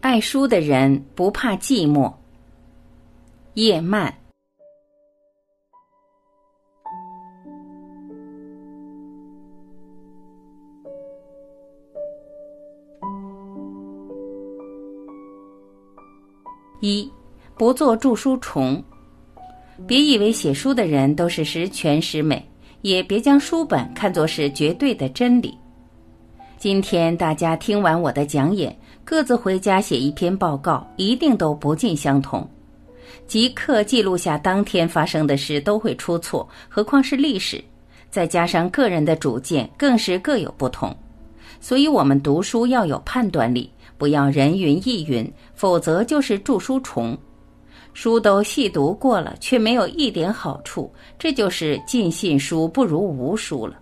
爱书的人不怕寂寞。叶曼。一，不做著书虫。别以为写书的人都是十全十美，也别将书本看作是绝对的真理。今天大家听完我的讲演，各自回家写一篇报告，一定都不尽相同。即刻记录下当天发生的事，都会出错，何况是历史？再加上个人的主见，更是各有不同。所以，我们读书要有判断力，不要人云亦云，否则就是著书虫。书都细读过了，却没有一点好处，这就是尽信书不如无书了。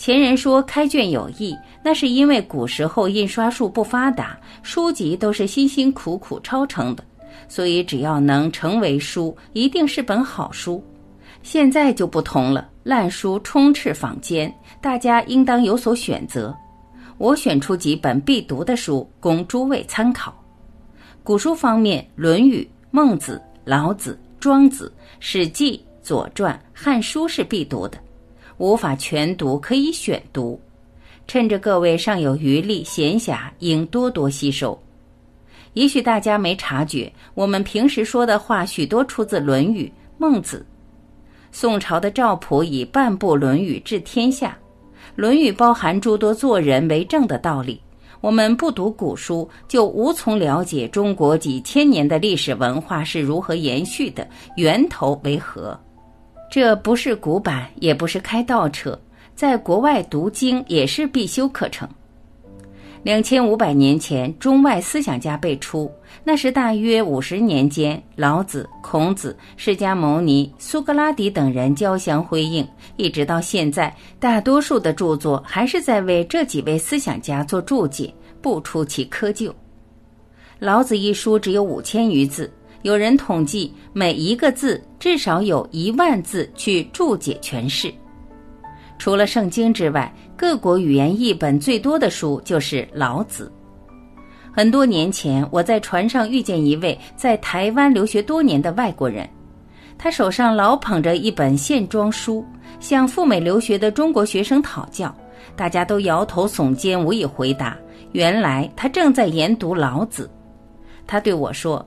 前人说开卷有益，那是因为古时候印刷术不发达，书籍都是辛辛苦苦抄成的，所以只要能成为书，一定是本好书。现在就不同了，烂书充斥坊间，大家应当有所选择。我选出几本必读的书供诸位参考。古书方面，《论语》。孟子、老子、庄子、史记、左传、汉书是必读的，无法全读可以选读。趁着各位尚有余力闲暇，应多多吸收。也许大家没察觉，我们平时说的话许多出自《论语》《孟子》。宋朝的赵普以半部《论语》治天下，《论语》包含诸多做人为政的道理。我们不读古书，就无从了解中国几千年的历史文化是如何延续的，源头为何？这不是古板，也不是开倒车，在国外读经也是必修课程。两千五百年前，中外思想家辈出，那是大约五十年间，老子、孔子、释迦牟尼、苏格拉底等人交相辉映，一直到现在，大多数的著作还是在为这几位思想家做注解，不出其窠臼。老子一书只有五千余字，有人统计，每一个字至少有一万字去注解诠释。除了圣经之外，各国语言译本最多的书就是《老子》。很多年前，我在船上遇见一位在台湾留学多年的外国人，他手上老捧着一本线装书，向赴美留学的中国学生讨教，大家都摇头耸肩，无以回答。原来他正在研读《老子》。他对我说：“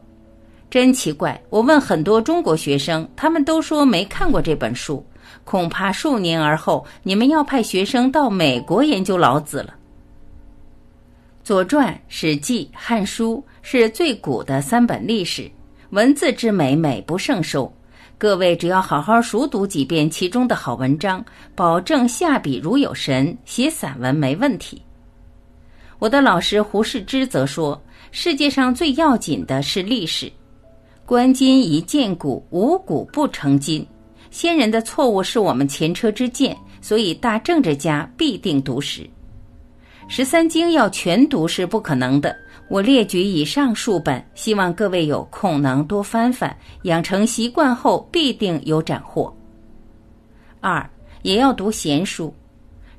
真奇怪，我问很多中国学生，他们都说没看过这本书。”恐怕数年而后，你们要派学生到美国研究老子了。《左传》《史记》《汉书》是最古的三本历史，文字之美美不胜收。各位只要好好熟读几遍其中的好文章，保证下笔如有神，写散文没问题。我的老师胡适之则说：“世界上最要紧的是历史，观今宜鉴古，无古不成今。”先人的错误是我们前车之鉴，所以大政治家必定读史。十三经要全读是不可能的。我列举以上数本，希望各位有空能多翻翻，养成习惯后必定有斩获。二也要读闲书。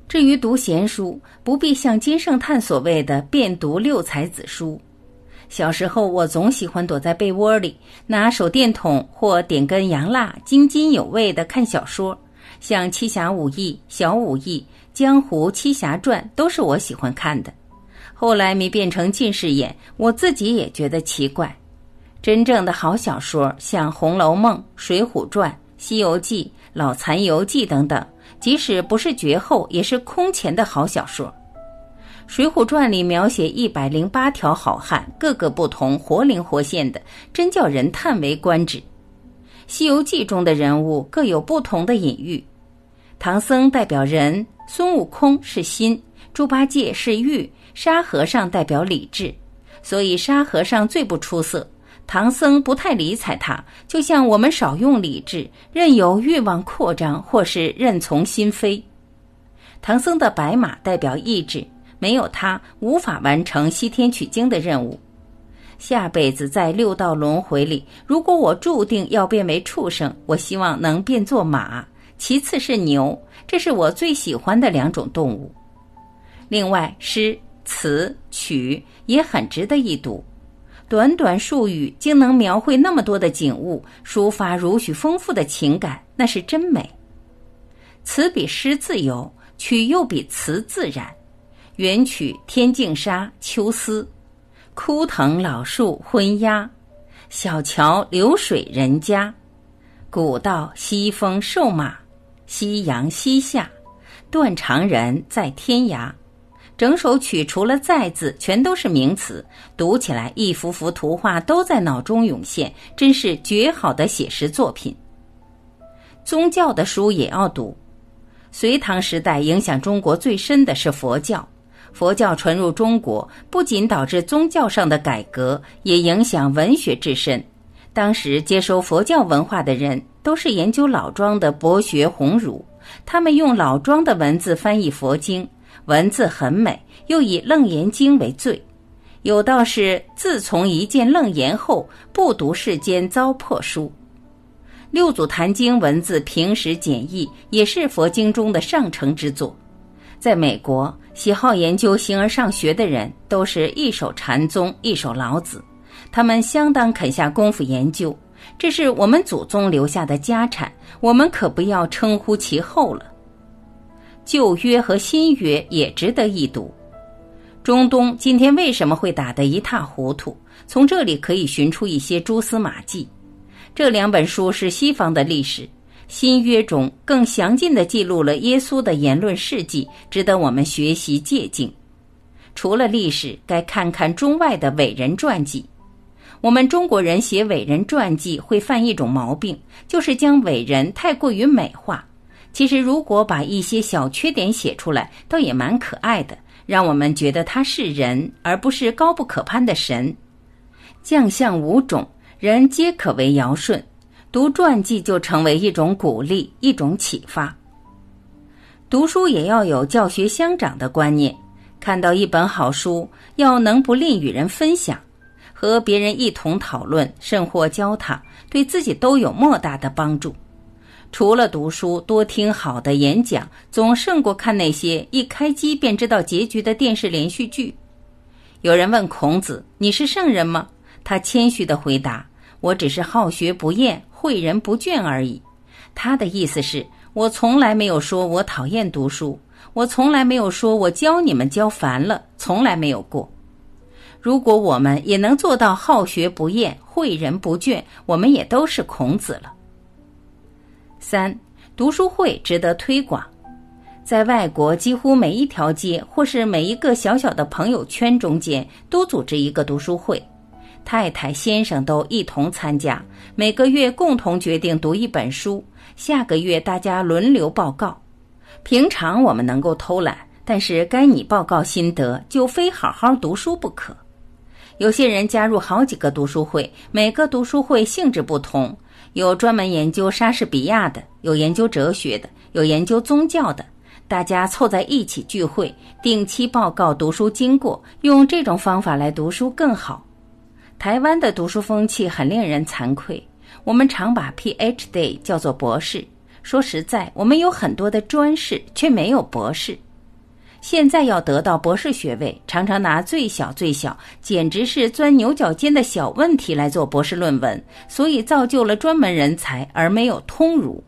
至于读闲书，不必像金圣叹所谓的遍读六才子书。小时候，我总喜欢躲在被窝里，拿手电筒或点根洋蜡，津津有味地看小说，像《七侠五义》《小五义》《江湖七侠传》都是我喜欢看的。后来没变成近视眼，我自己也觉得奇怪。真正的好小说，像《红楼梦》《水浒传》《西游记》《老残游记》等等，即使不是绝后，也是空前的好小说。《水浒传》里描写一百零八条好汉，个个不同，活灵活现的，真叫人叹为观止。《西游记》中的人物各有不同的隐喻，唐僧代表仁，孙悟空是心，猪八戒是欲，沙和尚代表理智。所以沙和尚最不出色，唐僧不太理睬他，就像我们少用理智，任由欲望扩张，或是任从心飞。唐僧的白马代表意志。没有他，无法完成西天取经的任务。下辈子在六道轮回里，如果我注定要变为畜生，我希望能变作马，其次是牛，这是我最喜欢的两种动物。另外，诗词曲也很值得一读。短短数语，竟能描绘那么多的景物，抒发如许丰富的情感，那是真美。词比诗自由，曲又比词自然。元曲《天净沙·秋思》，枯藤老树昏鸦，小桥流水人家，古道西风瘦马，夕阳西下，断肠人在天涯。整首曲除了“在”字，全都是名词，读起来一幅幅图画都在脑中涌现，真是绝好的写实作品。宗教的书也要读。隋唐时代影响中国最深的是佛教。佛教传入中国，不仅导致宗教上的改革，也影响文学至深。当时接收佛教文化的人，都是研究老庄的博学鸿儒，他们用老庄的文字翻译佛经，文字很美，又以《楞严经》为最。有道是：“自从一见楞严后，不读世间糟粕书。”六祖坛经文字平实简易，也是佛经中的上乘之作。在美国。喜好研究形而上学的人，都是一手禅宗，一手老子，他们相当肯下功夫研究，这是我们祖宗留下的家产，我们可不要称呼其后了。旧约和新约也值得一读。中东今天为什么会打得一塌糊涂？从这里可以寻出一些蛛丝马迹。这两本书是西方的历史。新约中更详尽地记录了耶稣的言论事迹，值得我们学习借鉴。除了历史，该看看中外的伟人传记。我们中国人写伟人传记会犯一种毛病，就是将伟人太过于美化。其实，如果把一些小缺点写出来，倒也蛮可爱的，让我们觉得他是人，而不是高不可攀的神。将相五种，人皆可为尧舜。读传记就成为一种鼓励，一种启发。读书也要有教学相长的观念，看到一本好书，要能不吝与人分享，和别人一同讨论，甚或教他，对自己都有莫大的帮助。除了读书，多听好的演讲，总胜过看那些一开机便知道结局的电视连续剧。有人问孔子：“你是圣人吗？”他谦虚的回答：“我只是好学不厌。”诲人不倦而已，他的意思是我从来没有说我讨厌读书，我从来没有说我教你们教烦了，从来没有过。如果我们也能做到好学不厌、诲人不倦，我们也都是孔子了。三，读书会值得推广，在外国几乎每一条街或是每一个小小的朋友圈中间都组织一个读书会。太太、先生都一同参加，每个月共同决定读一本书。下个月大家轮流报告。平常我们能够偷懒，但是该你报告心得，就非好好读书不可。有些人加入好几个读书会，每个读书会性质不同，有专门研究莎士比亚的，有研究哲学的，有研究宗教的。大家凑在一起聚会，定期报告读书经过，用这种方法来读书更好。台湾的读书风气很令人惭愧，我们常把 Ph.D 叫做博士。说实在，我们有很多的专士，却没有博士。现在要得到博士学位，常常拿最小最小，简直是钻牛角尖的小问题来做博士论文，所以造就了专门人才，而没有通儒。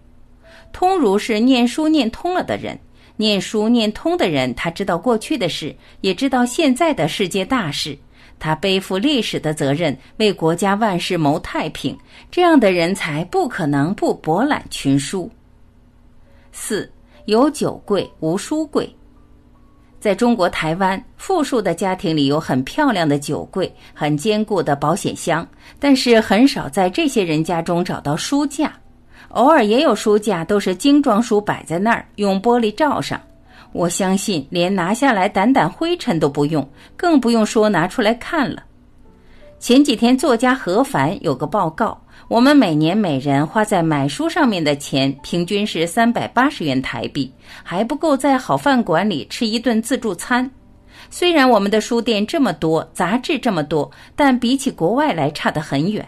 通儒是念书念通了的人，念书念通的人，他知道过去的事，也知道现在的世界大事。他背负历史的责任，为国家万事谋太平。这样的人才不可能不博览群书。四有酒贵无书贵，在中国台湾，富庶的家庭里有很漂亮的酒柜，很坚固的保险箱，但是很少在这些人家中找到书架。偶尔也有书架，都是精装书摆在那儿，用玻璃罩上。我相信，连拿下来掸掸灰尘都不用，更不用说拿出来看了。前几天，作家何凡有个报告：我们每年每人花在买书上面的钱，平均是三百八十元台币，还不够在好饭馆里吃一顿自助餐。虽然我们的书店这么多，杂志这么多，但比起国外来差得很远。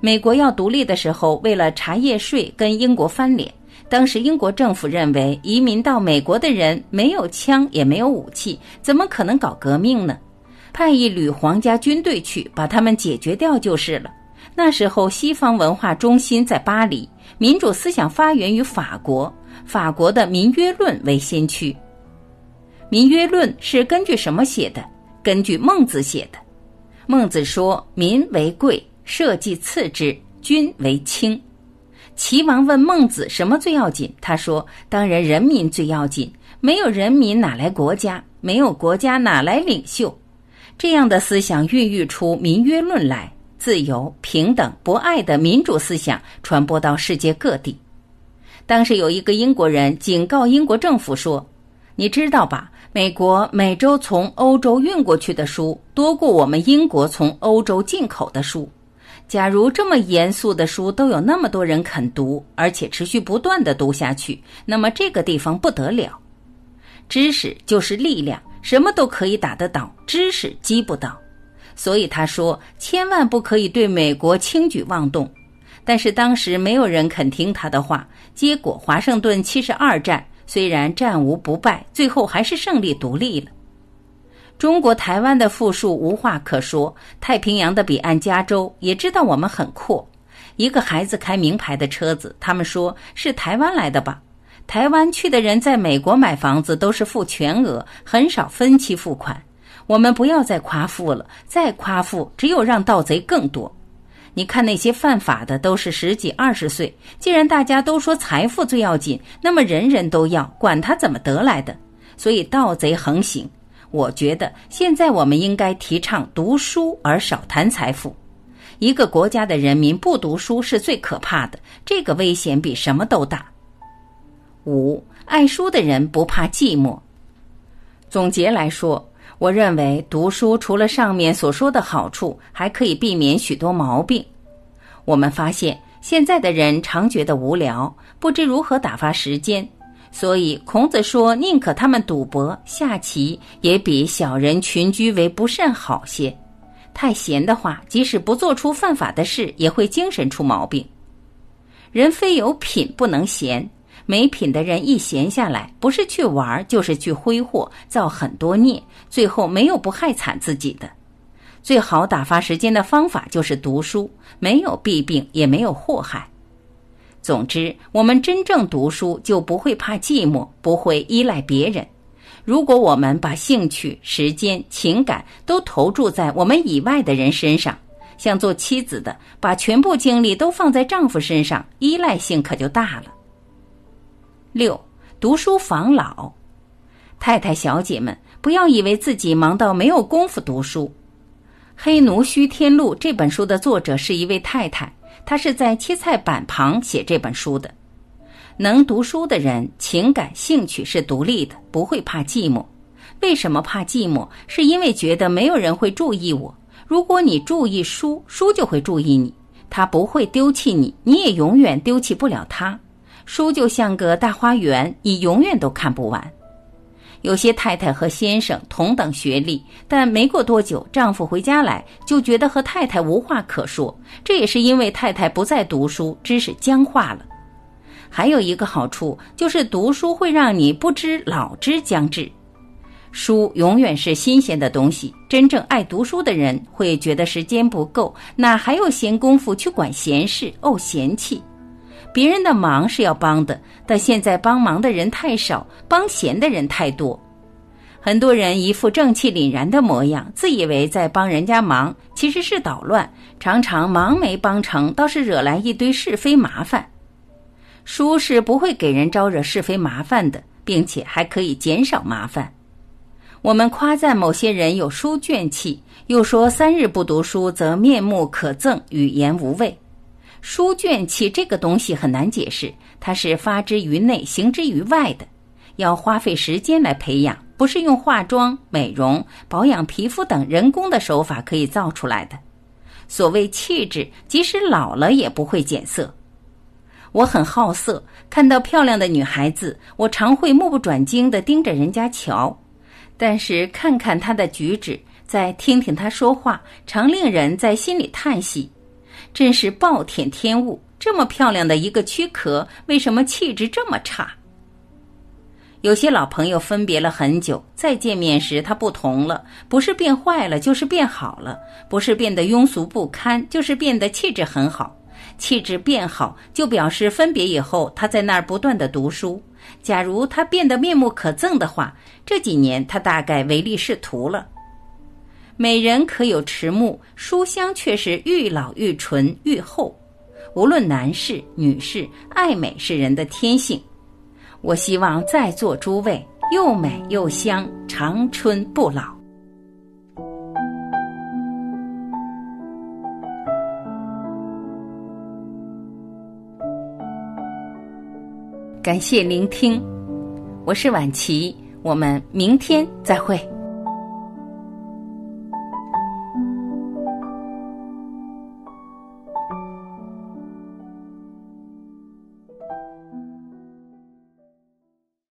美国要独立的时候，为了茶叶税跟英国翻脸。当时英国政府认为，移民到美国的人没有枪也没有武器，怎么可能搞革命呢？派一旅皇家军队去把他们解决掉就是了。那时候西方文化中心在巴黎，民主思想发源于法国，法国的《民约论》为先驱。《民约论》是根据什么写的？根据孟子写的。孟子说：“民为贵，社稷次之，君为轻。”齐王问孟子什么最要紧？他说：“当然人民最要紧，没有人民哪来国家？没有国家哪来领袖？”这样的思想孕育出民约论来，自由、平等、博爱的民主思想传播到世界各地。当时有一个英国人警告英国政府说：“你知道吧？美国每周从欧洲运过去的书多过我们英国从欧洲进口的书。”假如这么严肃的书都有那么多人肯读，而且持续不断的读下去，那么这个地方不得了。知识就是力量，什么都可以打得倒，知识击不倒。所以他说，千万不可以对美国轻举妄动。但是当时没有人肯听他的话，结果华盛顿七十二战虽然战无不败，最后还是胜利独立了。中国台湾的富庶无话可说，太平洋的彼岸加州也知道我们很阔。一个孩子开名牌的车子，他们说是台湾来的吧？台湾去的人在美国买房子都是付全额，很少分期付款。我们不要再夸富了，再夸富只有让盗贼更多。你看那些犯法的都是十几二十岁。既然大家都说财富最要紧，那么人人都要，管他怎么得来的。所以盗贼横行。我觉得现在我们应该提倡读书而少谈财富。一个国家的人民不读书是最可怕的，这个危险比什么都大。五，爱书的人不怕寂寞。总结来说，我认为读书除了上面所说的好处，还可以避免许多毛病。我们发现现在的人常觉得无聊，不知如何打发时间。所以，孔子说：“宁可他们赌博、下棋，也比小人群居为不慎好些。太闲的话，即使不做出犯法的事，也会精神出毛病。人非有品不能闲，没品的人一闲下来，不是去玩，就是去挥霍，造很多孽，最后没有不害惨自己的。最好打发时间的方法就是读书，没有弊病，也没有祸害。”总之，我们真正读书就不会怕寂寞，不会依赖别人。如果我们把兴趣、时间、情感都投注在我们以外的人身上，像做妻子的把全部精力都放在丈夫身上，依赖性可就大了。六，读书防老，太太小姐们不要以为自己忙到没有功夫读书。《黑奴须天录》这本书的作者是一位太太。他是在切菜板旁写这本书的。能读书的人，情感兴趣是独立的，不会怕寂寞。为什么怕寂寞？是因为觉得没有人会注意我。如果你注意书，书就会注意你，他不会丢弃你，你也永远丢弃不了他。书就像个大花园，你永远都看不完。有些太太和先生同等学历，但没过多久，丈夫回家来就觉得和太太无话可说。这也是因为太太不再读书，知识僵化了。还有一个好处就是读书会让你不知老之将至。书永远是新鲜的东西。真正爱读书的人会觉得时间不够，哪还有闲工夫去管闲事？哦，嫌弃别人的忙是要帮的。但现在帮忙的人太少，帮闲的人太多，很多人一副正气凛然的模样，自以为在帮人家忙，其实是捣乱。常常忙没帮成，倒是惹来一堆是非麻烦。书是不会给人招惹是非麻烦的，并且还可以减少麻烦。我们夸赞某些人有书卷气，又说三日不读书则面目可憎，语言无味。书卷气这个东西很难解释。它是发之于内，行之于外的，要花费时间来培养，不是用化妆、美容、保养皮肤等人工的手法可以造出来的。所谓气质，即使老了也不会减色。我很好色，看到漂亮的女孩子，我常会目不转睛地盯着人家瞧，但是看看她的举止，再听听她说话，常令人在心里叹息，真是暴殄天物。这么漂亮的一个躯壳，为什么气质这么差？有些老朋友分别了很久，再见面时他不同了，不是变坏了，就是变好了；不是变得庸俗不堪，就是变得气质很好。气质变好，就表示分别以后他在那儿不断的读书。假如他变得面目可憎的话，这几年他大概唯利是图了。美人可有迟暮，书香却是愈老愈纯愈厚。无论男士女士，爱美是人的天性。我希望在座诸位又美又香，长春不老。感谢聆听，我是婉琪，我们明天再会。